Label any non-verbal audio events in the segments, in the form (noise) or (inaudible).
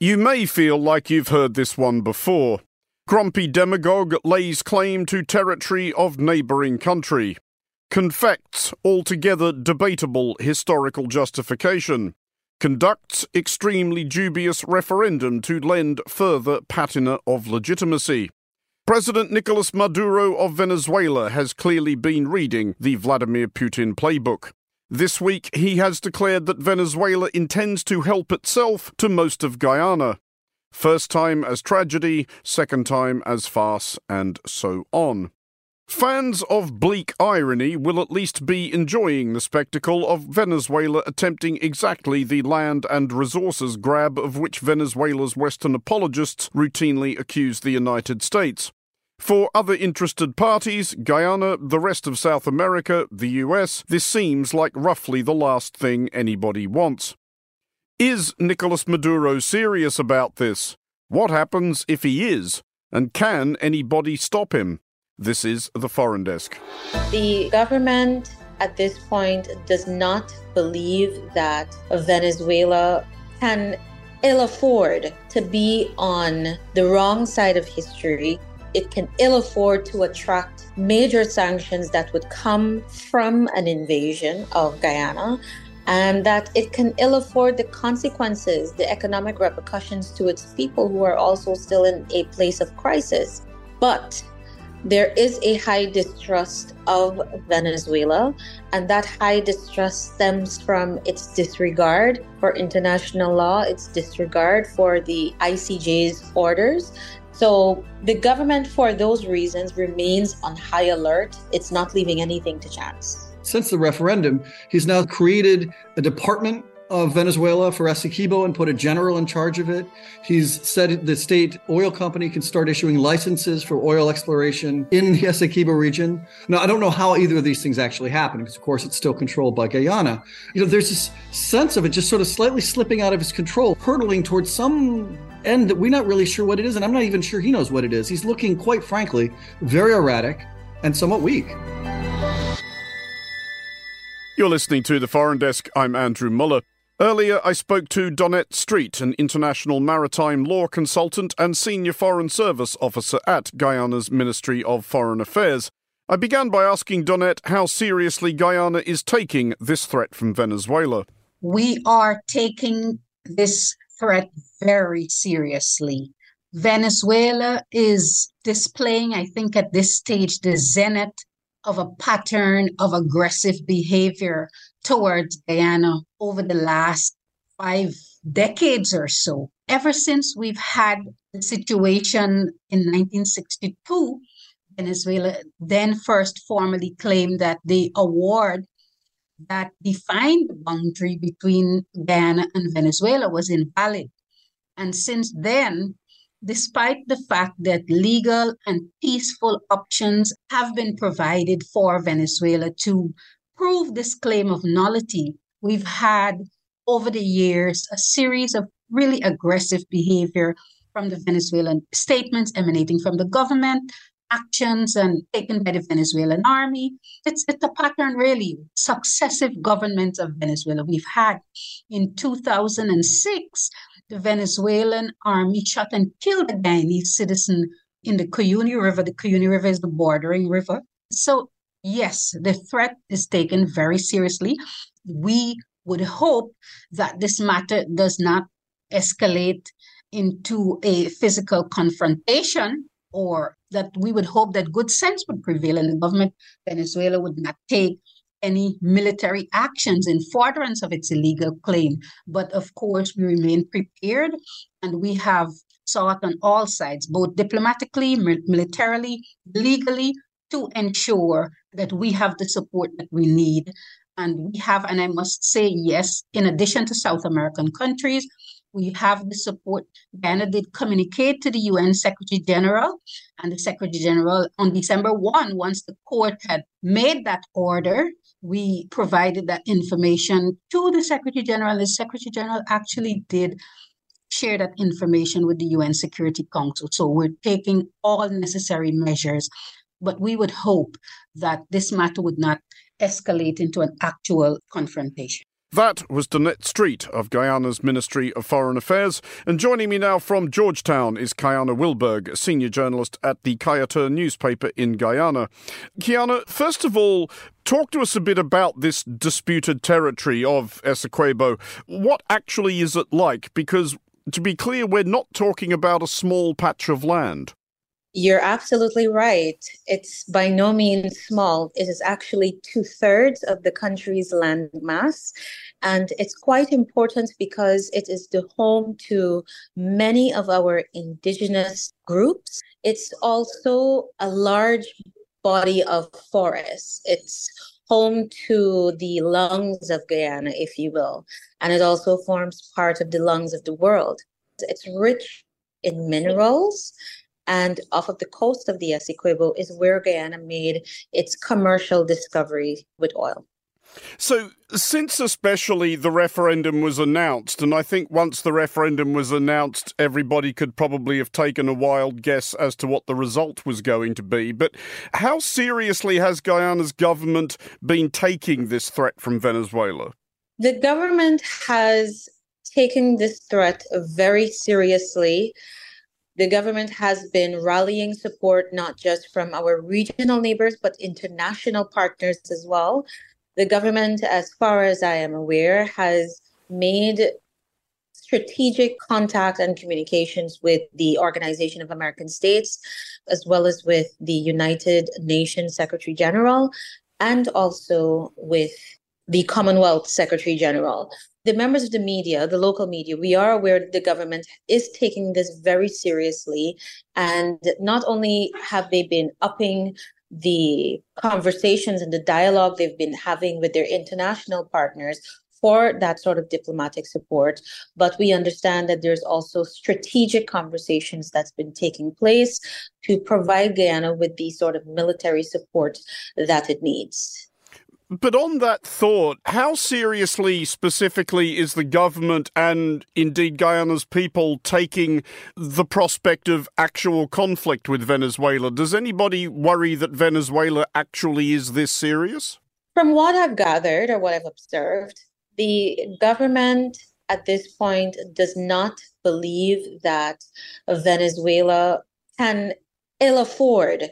You may feel like you've heard this one before. Grumpy demagogue lays claim to territory of neighbouring country. Confects altogether debatable historical justification. Conducts extremely dubious referendum to lend further patina of legitimacy. President Nicolas Maduro of Venezuela has clearly been reading the Vladimir Putin playbook. This week, he has declared that Venezuela intends to help itself to most of Guyana. First time as tragedy, second time as farce, and so on. Fans of bleak irony will at least be enjoying the spectacle of Venezuela attempting exactly the land and resources grab of which Venezuela's Western apologists routinely accuse the United States. For other interested parties, Guyana, the rest of South America, the US, this seems like roughly the last thing anybody wants. Is Nicolas Maduro serious about this? What happens if he is? And can anybody stop him? This is the Foreign Desk. The government at this point does not believe that Venezuela can ill afford to be on the wrong side of history it can ill afford to attract major sanctions that would come from an invasion of Guyana and that it can ill afford the consequences, the economic repercussions to its people who are also still in a place of crisis. But there is a high distrust of Venezuela, and that high distrust stems from its disregard for international law, its disregard for the ICJ's orders, so the government, for those reasons, remains on high alert. It's not leaving anything to chance. Since the referendum, he's now created a department of Venezuela for Essequibo and put a general in charge of it. He's said the state oil company can start issuing licenses for oil exploration in the Essequibo region. Now, I don't know how either of these things actually happen because, of course, it's still controlled by Guyana. You know, there's this sense of it just sort of slightly slipping out of his control, hurtling towards some end that we're not really sure what it is. And I'm not even sure he knows what it is. He's looking, quite frankly, very erratic and somewhat weak. You're listening to the Foreign Desk. I'm Andrew Mueller. Earlier, I spoke to Donnette Streete, an international maritime law consultant and senior foreign service officer at Guyana's Ministry of Foreign Affairs. I began by asking Donnette how seriously Guyana is taking this threat from Venezuela. We are taking this threat very seriously. Venezuela is displaying, I think, at this stage, the zenith of a pattern of aggressive behavior towards Guyana over the last five decades or so. Ever since we've had the situation in 1962, Venezuela then first formally claimed that the award that defined the boundary between Guyana and Venezuela was invalid. And since then, despite the fact that legal and peaceful options have been provided for Venezuela to prove this claim of nullity, we've had over the years a series of really aggressive behavior from the Venezuelan statements emanating from the government, actions and taken by the Venezuelan army. It's, it's a pattern, really. Successive governments of Venezuela. We've had in 2006, the Venezuelan army shot and killed a Guyanese citizen in the Cuyuni River. The Cuyuni River is the bordering river. So, yes, the threat is taken very seriously. We would hope that this matter does not escalate into a physical confrontation or that we would hope that good sense would prevail and the government Venezuela would not take any military actions in furtherance of its illegal claim. But of course, we remain prepared and we have sought on all sides, both diplomatically, militarily, legally, to ensure that we have the support that we need. And we have, and I must say, yes, in addition to South American countries, we have the support. Guyana did communicate to the UN Secretary General, and the Secretary General on December 1, once the court had made that order, we provided that information to the Secretary General. The Secretary General actually did share that information with the UN Security Council. So we're taking all necessary measures, but we would hope that this matter would not escalate into an actual confrontation. That was Donnette Streete of Guyana's Ministry of Foreign Affairs. And joining me now from Georgetown is Kiana Wilburg, senior journalist at the Kaieteur newspaper in Guyana. Kiana, first of all, talk to us a bit about this disputed territory of Essequibo. What actually is it like? Because to be clear, we're not talking about a small patch of land. You're absolutely right. It's by no means small. It is actually two thirds of the country's land mass. And it's quite important because it is the home to many of our indigenous groups. It's also a large body of forests. It's home to the lungs of Guyana, if you will. And it also forms part of the lungs of the world. It's rich in minerals and off of the coast of the Essequibo is where Guyana made its commercial discovery with oil. So, since especially the referendum was announced, and I think once the referendum was announced, everybody could probably have taken a wild guess as to what the result was going to be. But how seriously has Guyana's government been taking this threat from Venezuela? The government has taken this threat very seriously the government has been rallying support not just from our regional neighbors, but international partners as well. The government, as far as I am aware, has made strategic contact and communications with the Organization of American States, as well as with the United Nations Secretary General, and also with the Commonwealth Secretary General the members of the media, the local media, we are aware that the government is taking this very seriously. And not only have they been upping the conversations and the dialogue they've been having with their international partners for that sort of diplomatic support but we understand that there's also strategic conversations that's been taking place to provide Guyana with the sort of military support that it needs but on that thought, how seriously specifically is the government and indeed Guyana's people taking the prospect of actual conflict with Venezuela? Does anybody worry that Venezuela actually is this serious? From what I've gathered or what I've observed, the government at this point does not believe that Venezuela can ill afford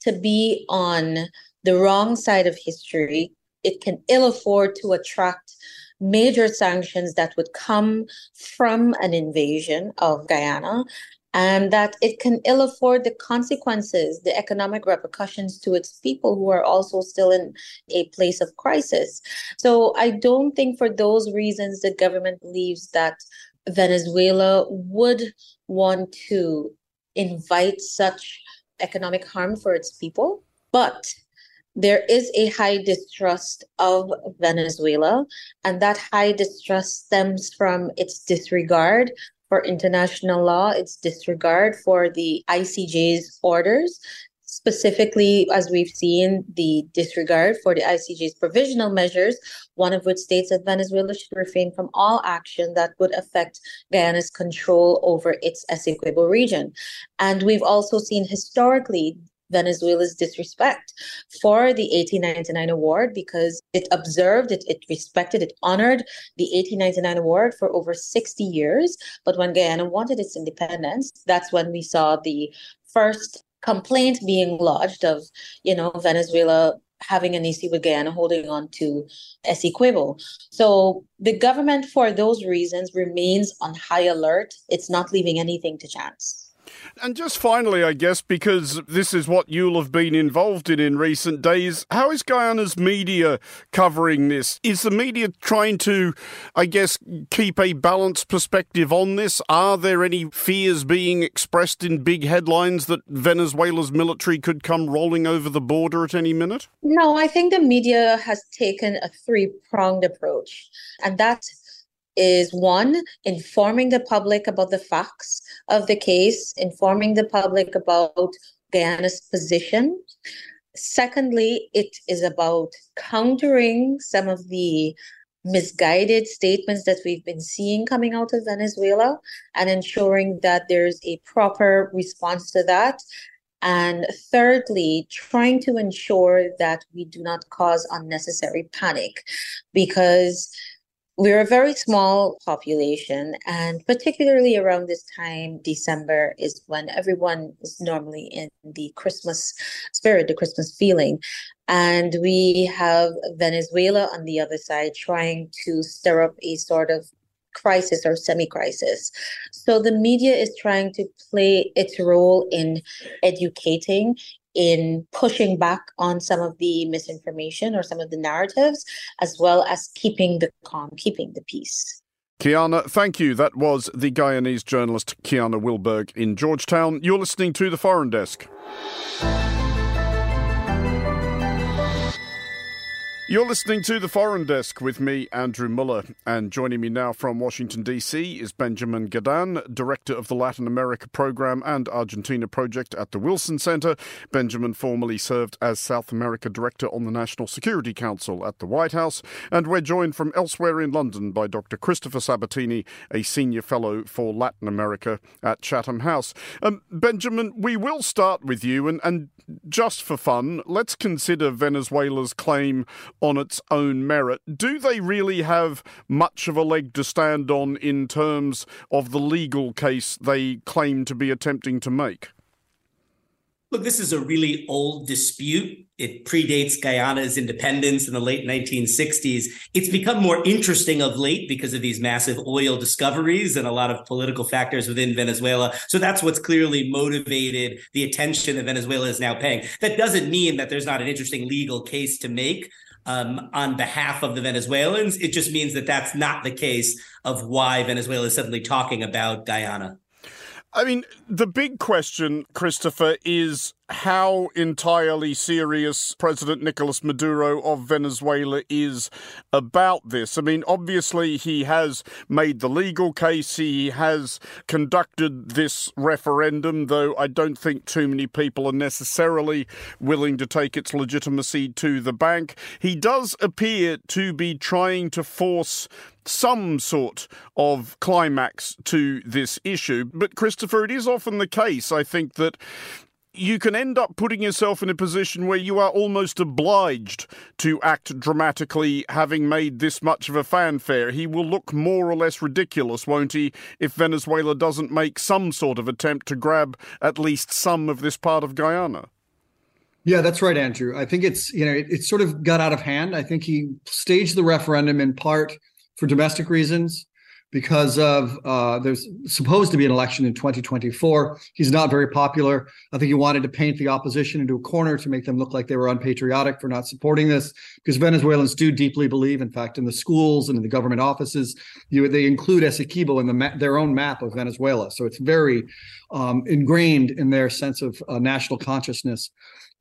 to be on the wrong side of history. It can ill afford to attract major sanctions that would come from an invasion of Guyana and that it can ill afford the consequences, the economic repercussions to its people who are also still in a place of crisis. So I don't think for those reasons the government believes that Venezuela would want to invite such economic harm for its people. But there is a high distrust of Venezuela, and that high distrust stems from its disregard for international law, its disregard for the ICJ's orders, specifically, as we've seen, the disregard for the ICJ's provisional measures, one of which states that Venezuela should refrain from all action that would affect Guyana's control over its Essequibo region. And we've also seen historically Venezuela's disrespect for the 1899 award because it observed, it, it respected, it honored the 1899 award for over 60 years. But when Guyana wanted its independence, that's when we saw the first complaint being lodged of, you know, Venezuela having an issue with Guyana holding on to Essequibo. So the government, for those reasons, remains on high alert. It's not leaving anything to chance. And just finally, I guess, because this is what you'll have been involved in in recent days, how is Guyana's media covering this? Is the media trying to, I guess, keep a balanced perspective on this? Are there any fears being expressed in big headlines that Venezuela's military could come rolling over the border at any minute? No, I think the media has taken a three pronged approach, and that is one, informing the public about the facts of the case, informing the public about Guyana's position. Secondly, it is about countering some of the misguided statements that we've been seeing coming out of Venezuela and ensuring that there's a proper response to that. And thirdly, trying to ensure that we do not cause unnecessary panic because we're a very small population, and particularly around this time, December is when everyone is normally in the Christmas spirit, the Christmas feeling. And we have Venezuela on the other side trying to stir up a sort of crisis or semi crisis. So the media is trying to play its role in educating, in pushing back on some of the misinformation or some of the narratives, as well as keeping the calm, keeping the peace. Kiana, thank you. That was the Guyanese journalist Kiana Wilburg in Georgetown. You're listening to The Foreign Desk. You're listening to The Foreign Desk with me, Andrew Mueller. And joining me now from Washington, D.C. is Benjamin Gedan, Director of the Latin America Program and Argentina Project at the Wilson Center. Benjamin formerly served as South America Director on the National Security Council at the White House. And we're joined from elsewhere in London by Dr. Christopher Sabatini, a Senior Fellow for Latin America at Chatham House. Um, Benjamin, we will start with you. And, and just for fun, let's consider Venezuela's claim on its own merit. Do they really have much of a leg to stand on in terms of the legal case they claim to be attempting to make? Look, this is a really old dispute. It predates Guyana's independence in the late 1960s. It's become more interesting of late because of these massive oil discoveries and a lot of political factors within Venezuela. So that's what's clearly motivated the attention that Venezuela is now paying. That doesn't mean that there's not an interesting legal case to make um, on behalf of the Venezuelans. It just means that that's not the case of why Venezuela is suddenly talking about Guyana. I mean, the big question, Christopher, is how entirely serious President Nicolas Maduro of Venezuela is about this. I mean, obviously, he has made the legal case, he has conducted this referendum, though I don't think too many people are necessarily willing to take its legitimacy to the bank. He does appear to be trying to force some sort of climax to this issue. But, Christopher, it is often the case, I think, that you can end up putting yourself in a position where you are almost obliged to act dramatically, having made this much of a fanfare. He will look more or less ridiculous, won't he, if Venezuela doesn't make some sort of attempt to grab at least some of this part of Guyana? Yeah, that's right, Andrew. I think it's, you know, it, it sort of got out of hand. I think he staged the referendum in part for domestic reasons because of uh, there's supposed to be an election in 2024. He's not very popular. I think he wanted to paint the opposition into a corner to make them look like they were unpatriotic for not supporting this, because Venezuelans do deeply believe, in fact, in the schools and in the government offices, you, they include Essequibo in the ma- their own map of Venezuela. So it's very um, ingrained in their sense of uh, national consciousness.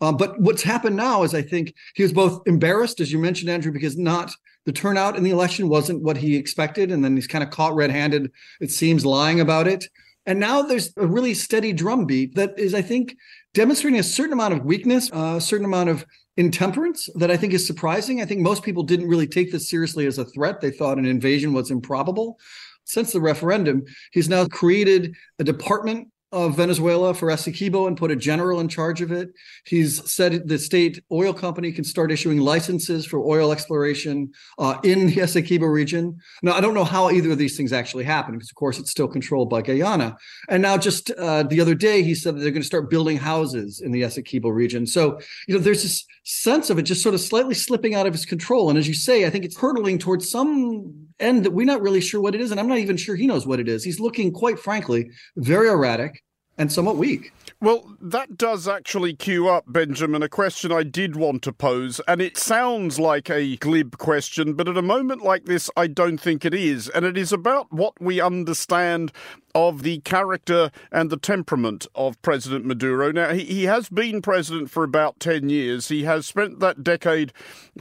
Um, but what's happened now is I think he was both embarrassed, as you mentioned, Andrew, because not the turnout in the election wasn't what he expected. And then he's kind of caught red handed, it seems, lying about it. And now there's a really steady drumbeat that is, I think, demonstrating a certain amount of weakness, a certain amount of intemperance that I think is surprising. I think most people didn't really take this seriously as a threat. They thought an invasion was improbable. Since the referendum, he's now created a department of Venezuela for Essequibo and put a general in charge of it. He's said the state oil company can start issuing licenses for oil exploration uh, in the Essequibo region. Now, I don't know how either of these things actually happen because, of course, it's still controlled by Guyana. And now, just uh, the other day, he said that they're going to start building houses in the Essequibo region. So, you know, there's this sense of it just sort of slightly slipping out of his control. And as you say, I think it's hurtling towards some that we're not really sure what it is. And I'm not even sure he knows what it is. He's looking, quite frankly, very erratic and somewhat weak. Well, that does actually cue up, Benjamin, a question I did want to pose, and it sounds like a glib question, but at a moment like this, I don't think it is. And it is about what we understand of the character and the temperament of President Maduro. Now, he, he has been president for about 10 years. He has spent that decade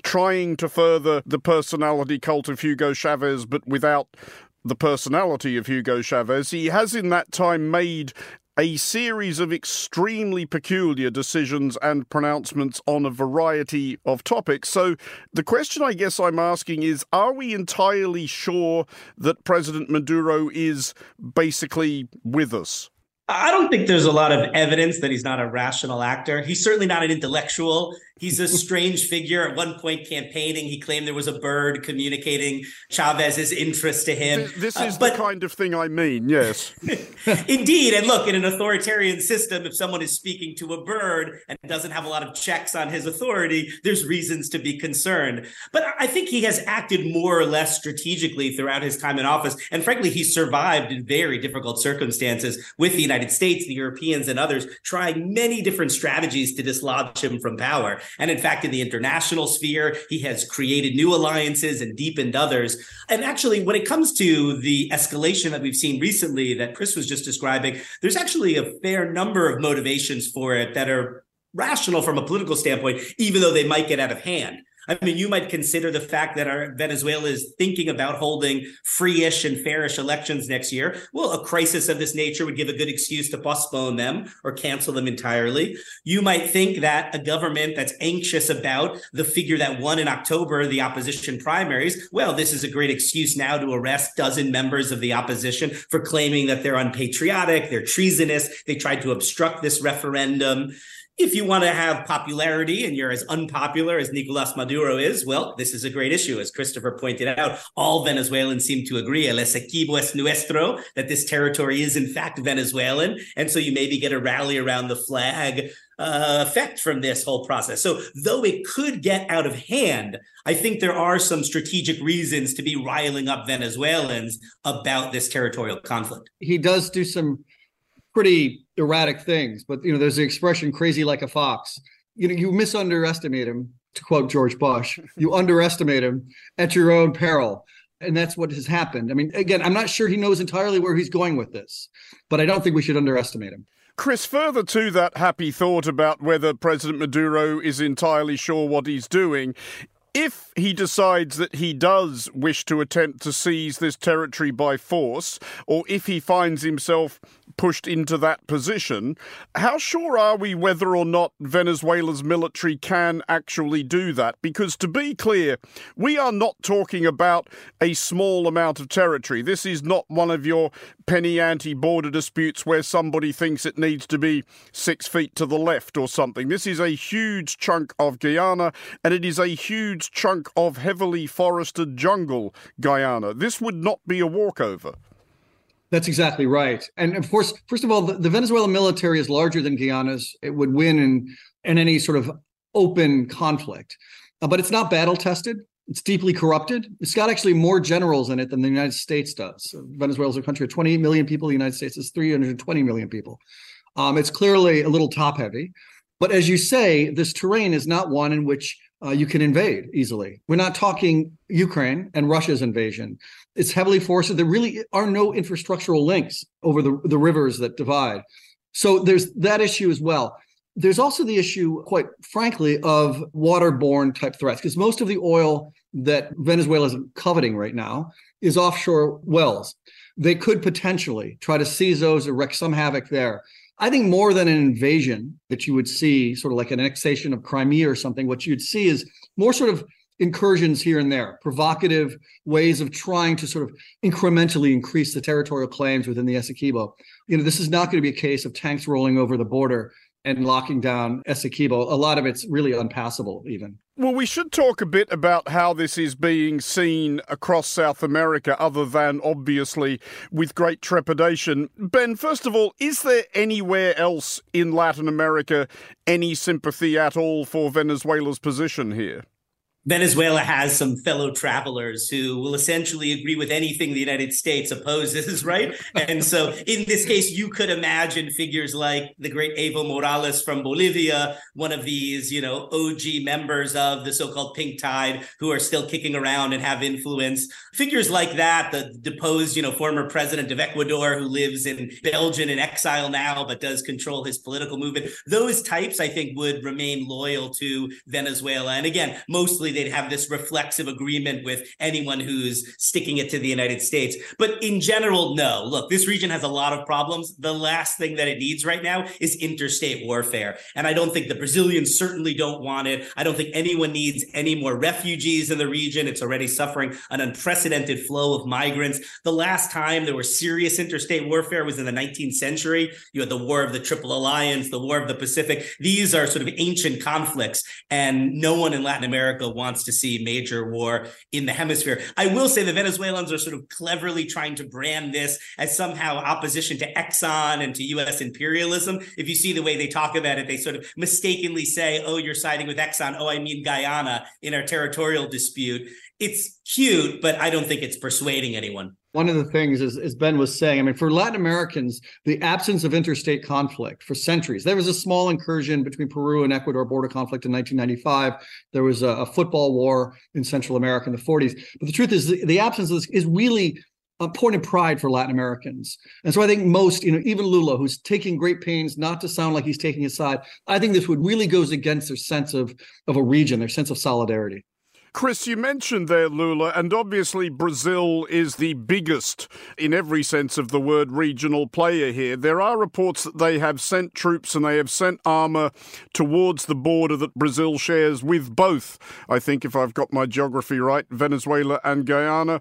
trying to further the personality cult of Hugo Chavez, but without the personality of Hugo Chavez. He has in that time made a series of extremely peculiar decisions and pronouncements on a variety of topics. So, the question I guess I'm asking is are we entirely sure that President Maduro is basically with us? I don't think there's a lot of evidence that he's not a rational actor. He's certainly not an intellectual. He's a strange figure. At one point, campaigning, he claimed there was a bird communicating Chavez's interest to him. This, this is uh, but, the kind of thing I mean, yes. (laughs) indeed. And look, in an authoritarian system, if someone is speaking to a bird and doesn't have a lot of checks on his authority, there's reasons to be concerned. But I think he has acted more or less strategically throughout his time in office. And frankly, he survived in very difficult circumstances with the United States, the Europeans, and others, trying many different strategies to dislodge him from power. And in fact, in the international sphere, he has created new alliances and deepened others. And actually, when it comes to the escalation that we've seen recently that Chris was just describing, there's actually a fair number of motivations for it that are rational from a political standpoint, even though they might get out of hand. I mean, you might consider the fact that our Venezuela is thinking about holding free-ish and fairish elections next year. Well, a crisis of this nature would give a good excuse to postpone them or cancel them entirely. You might think that a government that's anxious about the figure that won in October the opposition primaries, well, this is a great excuse now to arrest dozen members of the opposition for claiming that they're unpatriotic, they're treasonous, they tried to obstruct this referendum. If you want to have popularity and you're as unpopular as Nicolas Maduro is, well, this is a great issue. As Christopher pointed out, all Venezuelans seem to agree, el Essequibo es nuestro, that this territory is in fact Venezuelan. And so you maybe get a rally around the flag uh, effect from this whole process. So, though it could get out of hand, I think there are some strategic reasons to be riling up Venezuelans about this territorial conflict. He does do some pretty erratic things. But you know, there's the expression "crazy like a fox." You know, you misunderestimate him. To quote George Bush, (laughs) you underestimate him at your own peril. And that's what has happened. I mean, again, I'm not sure he knows entirely where he's going with this, but I don't think we should underestimate him. Chris, further to that happy thought about whether President Maduro is entirely sure what he's doing, if he decides that he does wish to attempt to seize this territory by force, or if he finds himself pushed into that position, how sure are we whether or not Venezuela's military can actually do that? Because to be clear, we are not talking about a small amount of territory. This is not one of your penny ante border disputes where somebody thinks it needs to be six feet to the left or something. This is a huge chunk of Guyana, and it is a huge chunk of heavily forested jungle Guyana. This would not be a walkover. That's exactly right. And of course, first of all, the, the Venezuelan military is larger than Guyana's. It would win in, in any sort of open conflict, uh, but it's not battle tested. It's deeply corrupted. It's got actually more generals in it than the United States does. Venezuela is a country of 28 million people. The United States is 320 million people. Um, it's clearly a little top heavy. But as you say, this terrain is not one in which uh, you can invade easily. We're not talking Ukraine and Russia's invasion. It's heavily forested. There really are no infrastructural links over the, the rivers that divide. So there's that issue as well. There's also the issue, quite frankly, of waterborne type threats, because most of the oil that Venezuela is coveting right now is offshore wells. They could potentially try to seize those or wreak some havoc there. I think more than an invasion that you would see, sort of like an annexation of Crimea or something, what you'd see is more sort of incursions here and there, provocative ways of trying to sort of incrementally increase the territorial claims within the Essequibo. You know, this is not going to be a case of tanks rolling over the border and locking down Essequibo. A lot of it's really unpassable, even. Well, we should talk a bit about how this is being seen across South America, other than obviously with great trepidation. Ben, first of all, is there anywhere else in Latin America any sympathy at all for Venezuela's position here? Venezuela has some fellow travelers who will essentially agree with anything the United States opposes, (laughs) right? and so in this case, you could imagine figures like the great Evo Morales from Bolivia, one of these, you know, OG members of the so-called pink tide who are still kicking around and have influence. Figures like that, the deposed, you know, former president of Ecuador who lives in Belgium in exile now, but does control his political movement. Those types, I think, would remain loyal to Venezuela. And again, mostly they'd have this reflexive agreement with anyone who's sticking it to the United States. But in general, no. Look, this region has a lot of problems. The last thing that it needs right now is interstate warfare. And I don't think the Brazilians certainly don't want it. I don't think anyone needs any more refugees in the region. It's already suffering an unprecedented flow of migrants. The last time there was serious interstate warfare was in the 19th century. You had the War of the Triple Alliance, the War of the Pacific. These are sort of ancient conflicts, and no one in Latin America wants to see major war in the hemisphere. I will say the Venezuelans are sort of cleverly trying to brand this as somehow opposition to Exxon and to US imperialism. If you see the way they talk about it, they sort of mistakenly say, oh, you're siding with Exxon. Oh, I mean Guyana in our territorial dispute. It's cute, but I don't think it's persuading anyone. One of the things, is, as Ben was saying, I mean, for Latin Americans, the absence of interstate conflict for centuries. There was a small incursion between Peru and Ecuador border conflict in 1995. There was a, a football war in Central America in the 40s. But the truth is, the, the absence of this is really a point of pride for Latin Americans. And so I think most, you know, even Lula, who's taking great pains not to sound like he's taking a side, I think this would really goes against their sense of of a region, their sense of solidarity. Chris, you mentioned there Lula, and obviously Brazil is the biggest, in every sense of the word, regional player here. There are reports that they have sent troops and they have sent armour towards the border that Brazil shares with both, I think, if I've got my geography right, Venezuela and Guyana.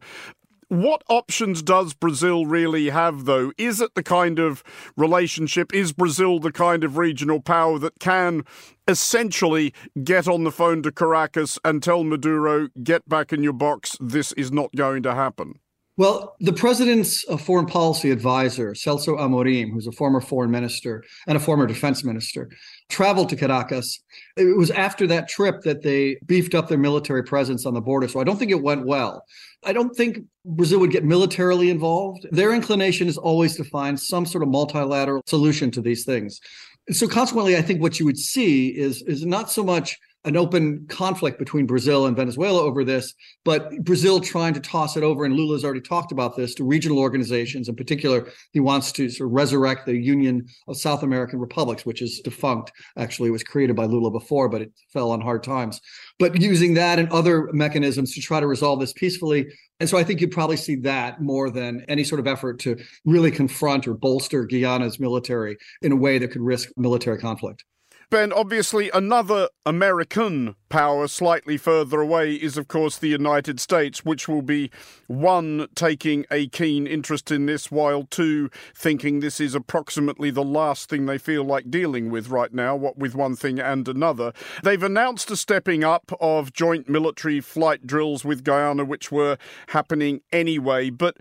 What options does Brazil really have, though? Is it the kind of relationship? Is Brazil the kind of regional power that can essentially get on the phone to Caracas and tell Maduro, get back in your box, this is not going to happen? Well, the president's uh, foreign policy advisor, Celso Amorim, who's a former foreign minister and a former defense minister, traveled to Caracas. It was after that trip that they beefed up their military presence on the border. So I don't think it went well. I don't think Brazil would get militarily involved. Their inclination is always to find some sort of multilateral solution to these things. So consequently, I think what you would see is is not so much an open conflict between Brazil and Venezuela over this, but Brazil trying to toss it over, and Lula's already talked about this, to regional organizations. In particular, he wants to sort of resurrect the Union of South American Republics, which is defunct. Actually, it was created by Lula before, but it fell on hard times. But using that and other mechanisms to try to resolve this peacefully. And so I think you'd probably see that more than any sort of effort to really confront or bolster Guyana's military in a way that could risk military conflict. Ben, obviously, another American power slightly further away is, of course, the United States, which will be one, taking a keen interest in this, while two, thinking this is approximately the last thing they feel like dealing with right now, what with one thing and another. They've announced a stepping up of joint military flight drills with Guyana, which were happening anyway, but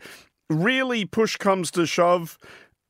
really push comes to shove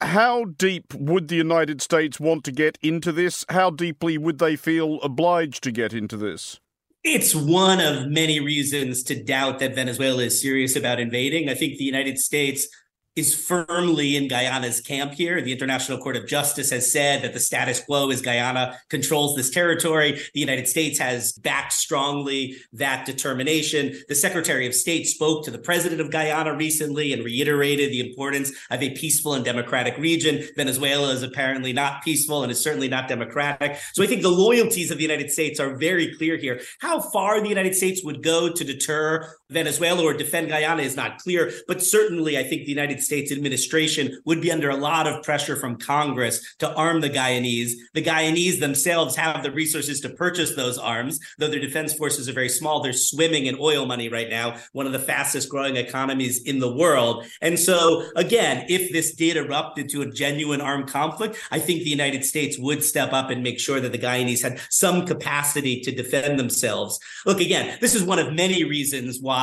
how deep would the United States want to get into this? How deeply would they feel obliged to get into this? It's one of many reasons to doubt that Venezuela is serious about invading. I think the United States is firmly in Guyana's camp here. The International Court of Justice has said that the status quo is Guyana controls this territory. The United States has backed strongly that determination. The Secretary of State spoke to the president of Guyana recently and reiterated the importance of a peaceful and democratic region. Venezuela is apparently not peaceful and is certainly not democratic. So I think the loyalties of the United States are very clear here. How far the United States would go to deter Venezuela or defend Guyana is not clear, but certainly I think the United States administration would be under a lot of pressure from Congress to arm the Guyanese. The Guyanese themselves have the resources to purchase those arms, though their defense forces are very small. They're swimming in oil money right now, one of the fastest growing economies in the world. And so, again, if this did erupt into a genuine armed conflict, I think the United States would step up and make sure that the Guyanese had some capacity to defend themselves. Look, again, this is one of many reasons why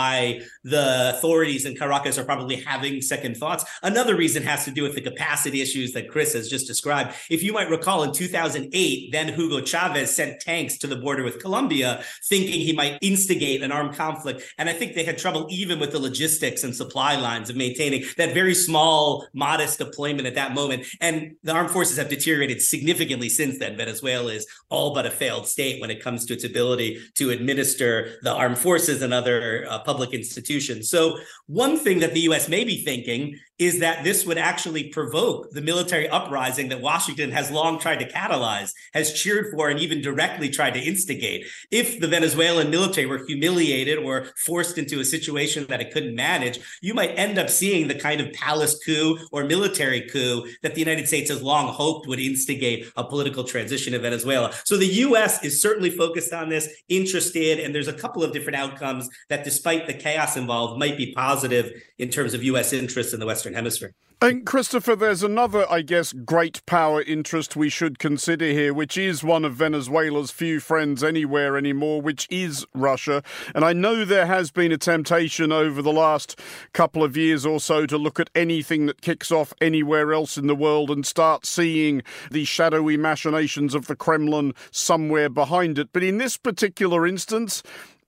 the authorities in Caracas are probably having second thoughts thoughts. Another reason has to do with the capacity issues that Chris has just described. If you might recall, in 2008, then Hugo Chavez sent tanks to the border with Colombia, thinking he might instigate an armed conflict. And I think they had trouble even with the logistics and supply lines of maintaining that very small, modest deployment at that moment. And the armed forces have deteriorated significantly since then. Venezuela is all but a failed state when it comes to its ability to administer the armed forces and other uh, public institutions. So, one thing that the US may be thinking is that this would actually provoke the military uprising that Washington has long tried to catalyze, has cheered for, and even directly tried to instigate. If the Venezuelan military were humiliated or forced into a situation that it couldn't manage, you might end up seeing the kind of palace coup or military coup that the United States has long hoped would instigate a political transition in Venezuela. So the U.S. is certainly focused on this, interested, and there's a couple of different outcomes that, despite the chaos involved, might be positive in terms of U.S. interests in the Western Hemisphere. And Christopher, there's another, I guess, great power interest we should consider here, which is one of Venezuela's few friends anywhere anymore, which is Russia. And I know there has been a temptation over the last couple of years or so to look at anything that kicks off anywhere else in the world and start seeing the shadowy machinations of the Kremlin somewhere behind it. But in this particular instance,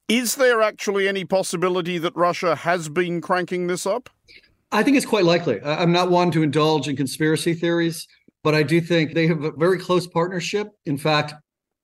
is there actually any possibility that Russia has been cranking this up? I think it's quite likely. I'm not one to indulge in conspiracy theories, but I do think they have a very close partnership. In fact,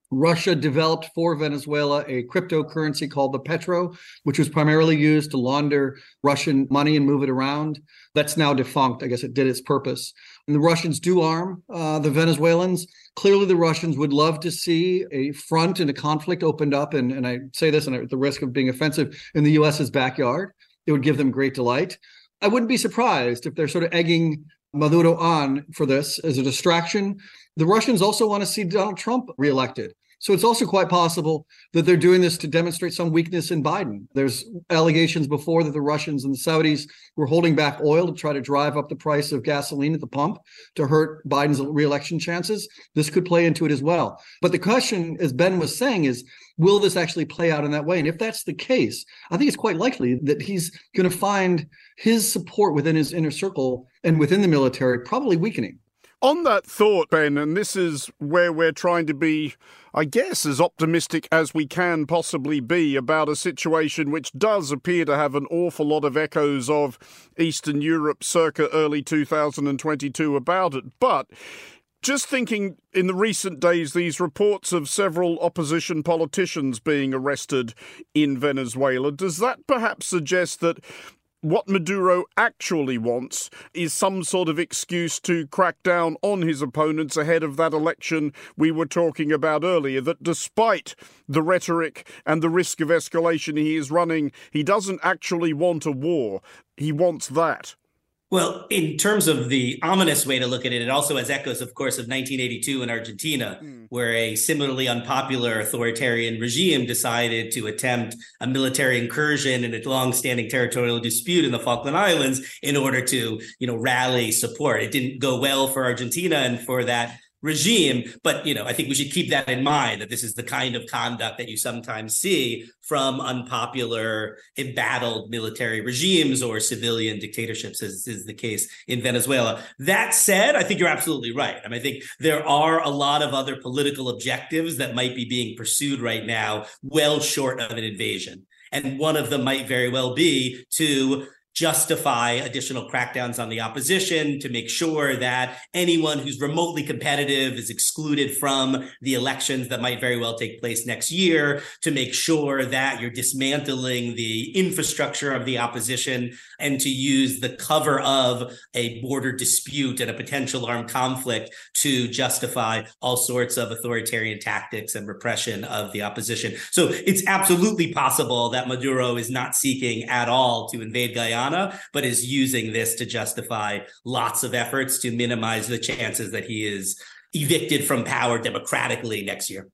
Russia developed for Venezuela a cryptocurrency called the Petro, which was primarily used to launder Russian money and move it around. That's now defunct. I guess it did its purpose. And the Russians do arm uh, the Venezuelans. Clearly, the Russians would love to see a front and a conflict opened up. And, and I say this at the risk of being offensive in the U.S.'s backyard. It would give them great delight. I wouldn't be surprised if they're sort of egging Maduro on for this as a distraction. The Russians also want to see Donald Trump reelected. So it's also quite possible that they're doing this to demonstrate some weakness in Biden. There's allegations before that the Russians and the Saudis were holding back oil to try to drive up the price of gasoline at the pump to hurt Biden's reelection chances. This could play into it as well. But the question, as Ben was saying, is will this actually play out in that way? And if that's the case, I think it's quite likely that he's going to find his support within his inner circle and within the military probably weakening. On that thought, Ben, and this is where we're trying to be, I guess, as optimistic as we can possibly be about a situation which does appear to have an awful lot of echoes of Eastern Europe circa early 2022 about it. But just thinking in the recent days, these reports of several opposition politicians being arrested in Venezuela, does that perhaps suggest that what Maduro actually wants is some sort of excuse to crack down on his opponents ahead of that election we were talking about earlier. That despite the rhetoric and the risk of escalation he is running, he doesn't actually want a war. He wants that. Well, in terms of the ominous way to look at it, it also has echoes, of course, of 1982 in Argentina, mm. where a similarly unpopular authoritarian regime decided to attempt a military incursion in a long-standing territorial dispute in the Falkland Islands in order to, you know, rally support. It didn't go well for Argentina and for that regime. But you know, I think we should keep that in mind that this is the kind of conduct that you sometimes see from unpopular, embattled military regimes or civilian dictatorships, as is the case in Venezuela. That said, I think you're absolutely right. I mean, I think there are a lot of other political objectives that might be being pursued right now, well short of an invasion. And one of them might very well be to justify additional crackdowns on the opposition to make sure that anyone who's remotely competitive is excluded from the elections that might very well take place next year, to make sure that you're dismantling the infrastructure of the opposition and to use the cover of a border dispute and a potential armed conflict to justify all sorts of authoritarian tactics and repression of the opposition. So it's absolutely possible that Maduro is not seeking at all to invade Guyana but is using this to justify lots of efforts to minimize the chances that he is evicted from power democratically next year.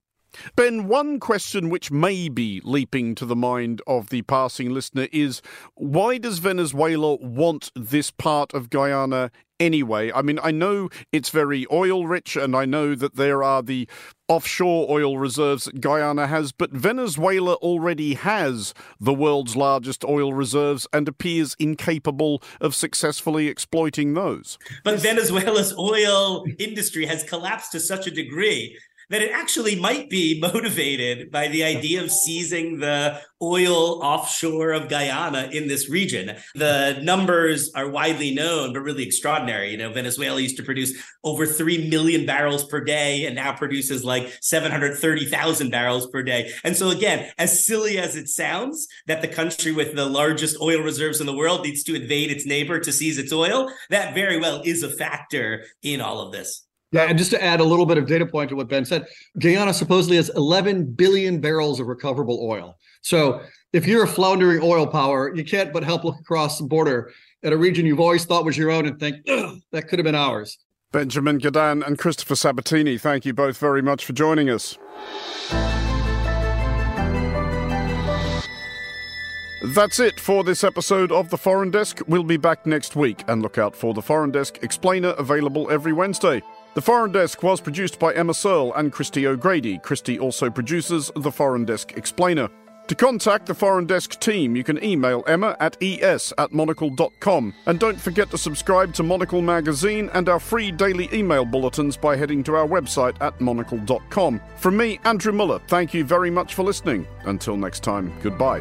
Ben, one question which may be leaping to the mind of the passing listener is why does Venezuela want this part of Guyana anyway? I mean, I know it's very oil rich and I know that there are the offshore oil reserves that Guyana has, but Venezuela already has the world's largest oil reserves and appears incapable of successfully exploiting those. But Venezuela's oil industry has collapsed to such a degree that it actually might be (laughs) motivated by the idea of seizing the oil offshore of Guyana in this region. The numbers are widely known, but really extraordinary. You know, Venezuela used to produce over 3 million barrels per day and now produces like 730,000 barrels per day. And so, again, as silly as it sounds that the country with the largest oil reserves in the world needs to invade its neighbor to seize its oil, that very well is a factor in all of this. Yeah, and just to add a little bit of data point to what Ben said, Guyana supposedly has 11 billion barrels of recoverable oil. So if you're a floundering oil power, you can't but help look across the border at a region you've always thought was your own and think, that could have been ours. Benjamin Gedan and Christopher Sabatini, thank you both very much for joining us. That's it for this episode of The Foreign Desk. We'll be back next week and look out for The Foreign Desk Explainer available every Wednesday. The Foreign Desk was produced by Emma Searle and Christy O'Grady. Christy also produces The Foreign Desk Explainer. To contact the Foreign Desk team, you can email Emma at es at monocle.com. And don't forget to subscribe to Monocle Magazine and our free daily email bulletins by heading to our website at monocle.com. From me, Andrew Mueller, thank you very much for listening. Until next time, goodbye.